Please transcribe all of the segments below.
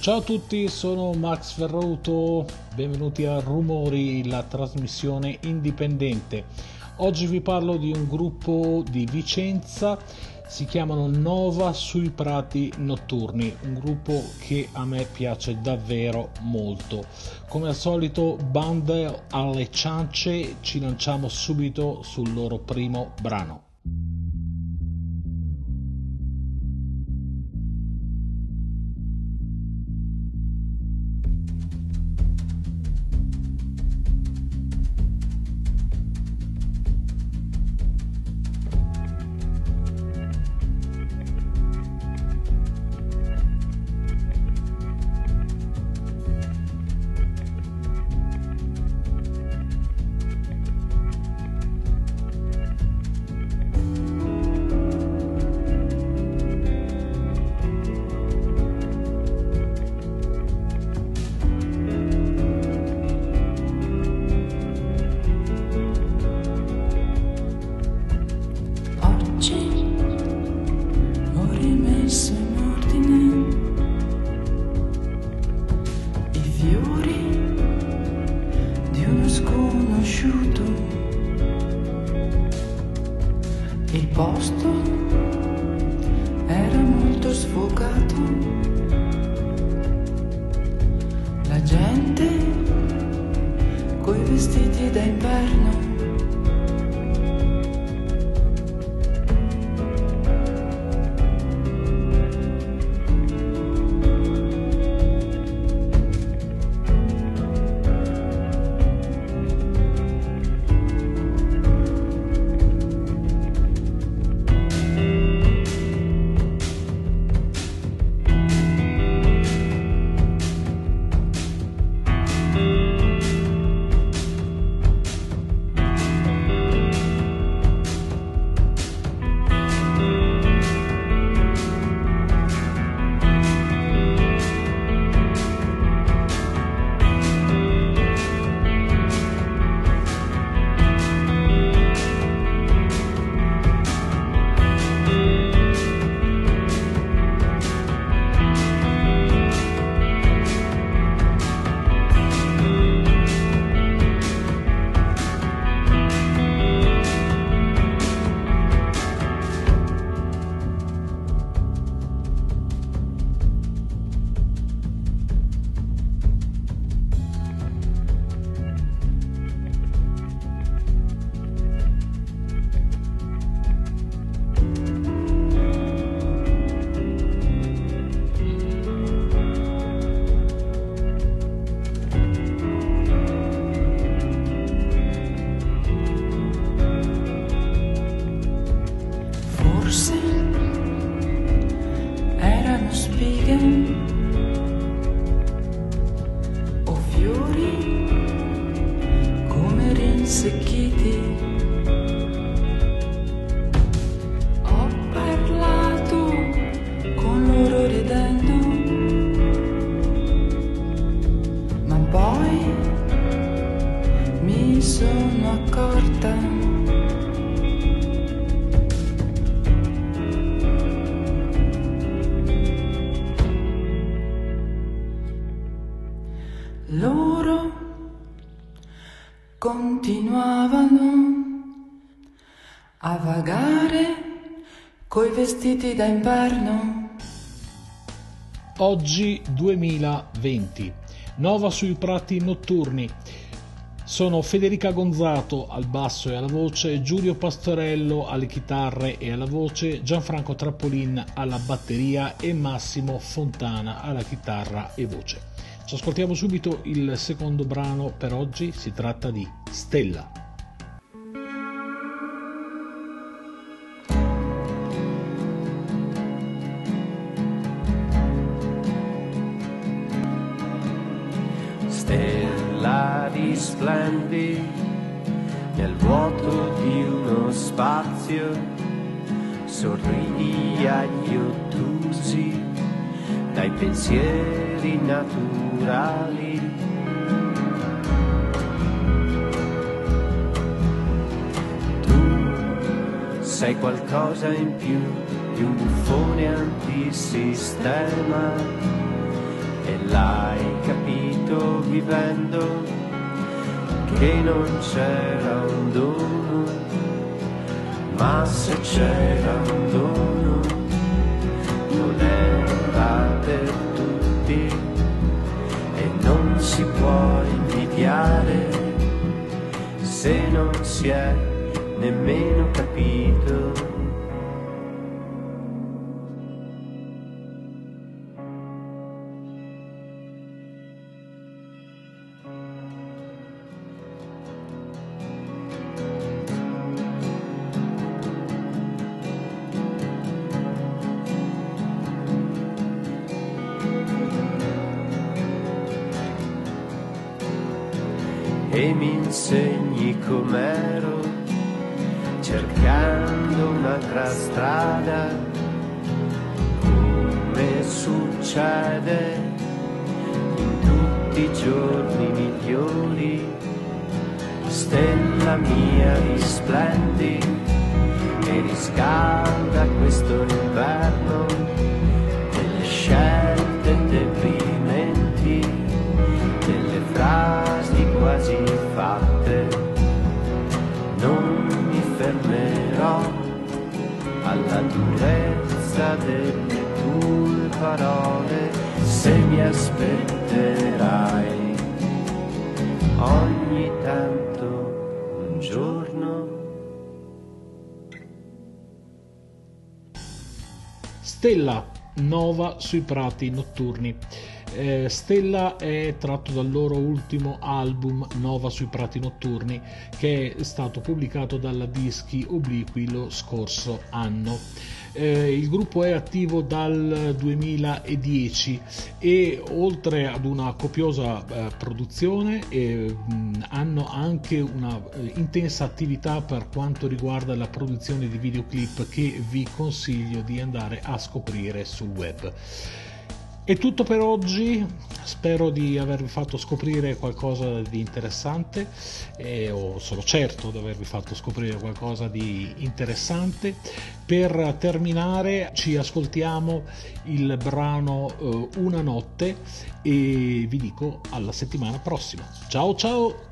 Ciao a tutti, sono Max Ferrauto, benvenuti a Rumori, la trasmissione indipendente. Oggi vi parlo di un gruppo di Vicenza, si chiamano Nova sui Prati Notturni, un gruppo che a me piace davvero molto. Come al solito, bande alle ciance, ci lanciamo subito sul loro primo brano. Lost. Vestiti da inverno. Oggi 2020, Nova sui prati notturni. Sono Federica Gonzato al basso e alla voce, Giulio Pastorello alle chitarre e alla voce, Gianfranco Trappolin alla batteria e Massimo Fontana alla chitarra e voce. Ci ascoltiamo subito il secondo brano per oggi, si tratta di Stella. splendi nel vuoto di uno spazio, sorridi agli ottusi dai pensieri naturali. Tu sei qualcosa in più di un buffone antisistema e l'hai capito vivendo che non c'era un dono, ma se c'era un dono non era si è nemmeno capito. e mi insegni com'ero cercando un'altra strada come succede in tutti i giorni migliori. Stella mia risplendi e riscalda questo inverno aspetterai ogni tanto un giorno Stella Nova sui prati notturni. Eh, Stella è tratto dal loro ultimo album Nova sui prati notturni che è stato pubblicato dalla Dischi Obliqui lo scorso anno. Eh, il gruppo è attivo dal 2010 e oltre ad una copiosa eh, produzione eh, mh, hanno anche una eh, intensa attività per quanto riguarda la produzione di videoclip che vi consiglio di andare a scoprire sul web. È tutto per oggi, spero di avervi fatto scoprire qualcosa di interessante eh, o sono certo di avervi fatto scoprire qualcosa di interessante. Per terminare ci ascoltiamo il brano eh, Una notte e vi dico alla settimana prossima. Ciao ciao!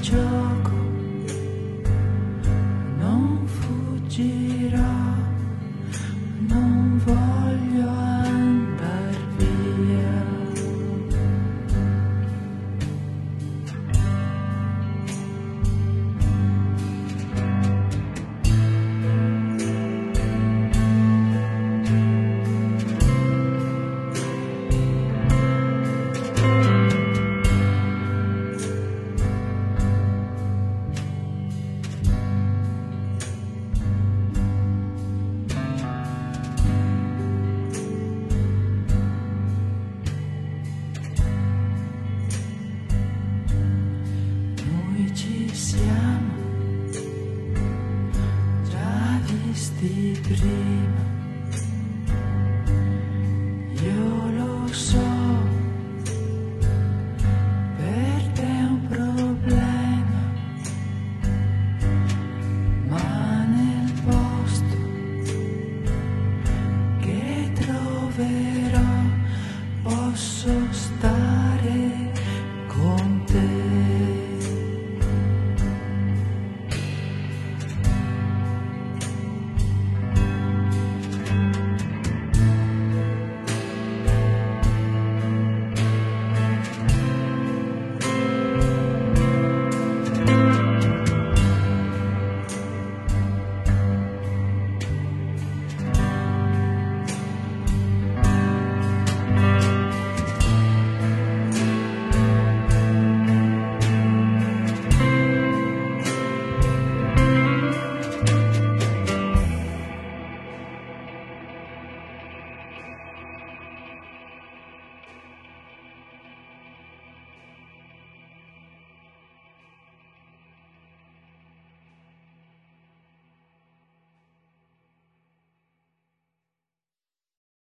Gioco. Non fuggirò, ci siamo già visti prima.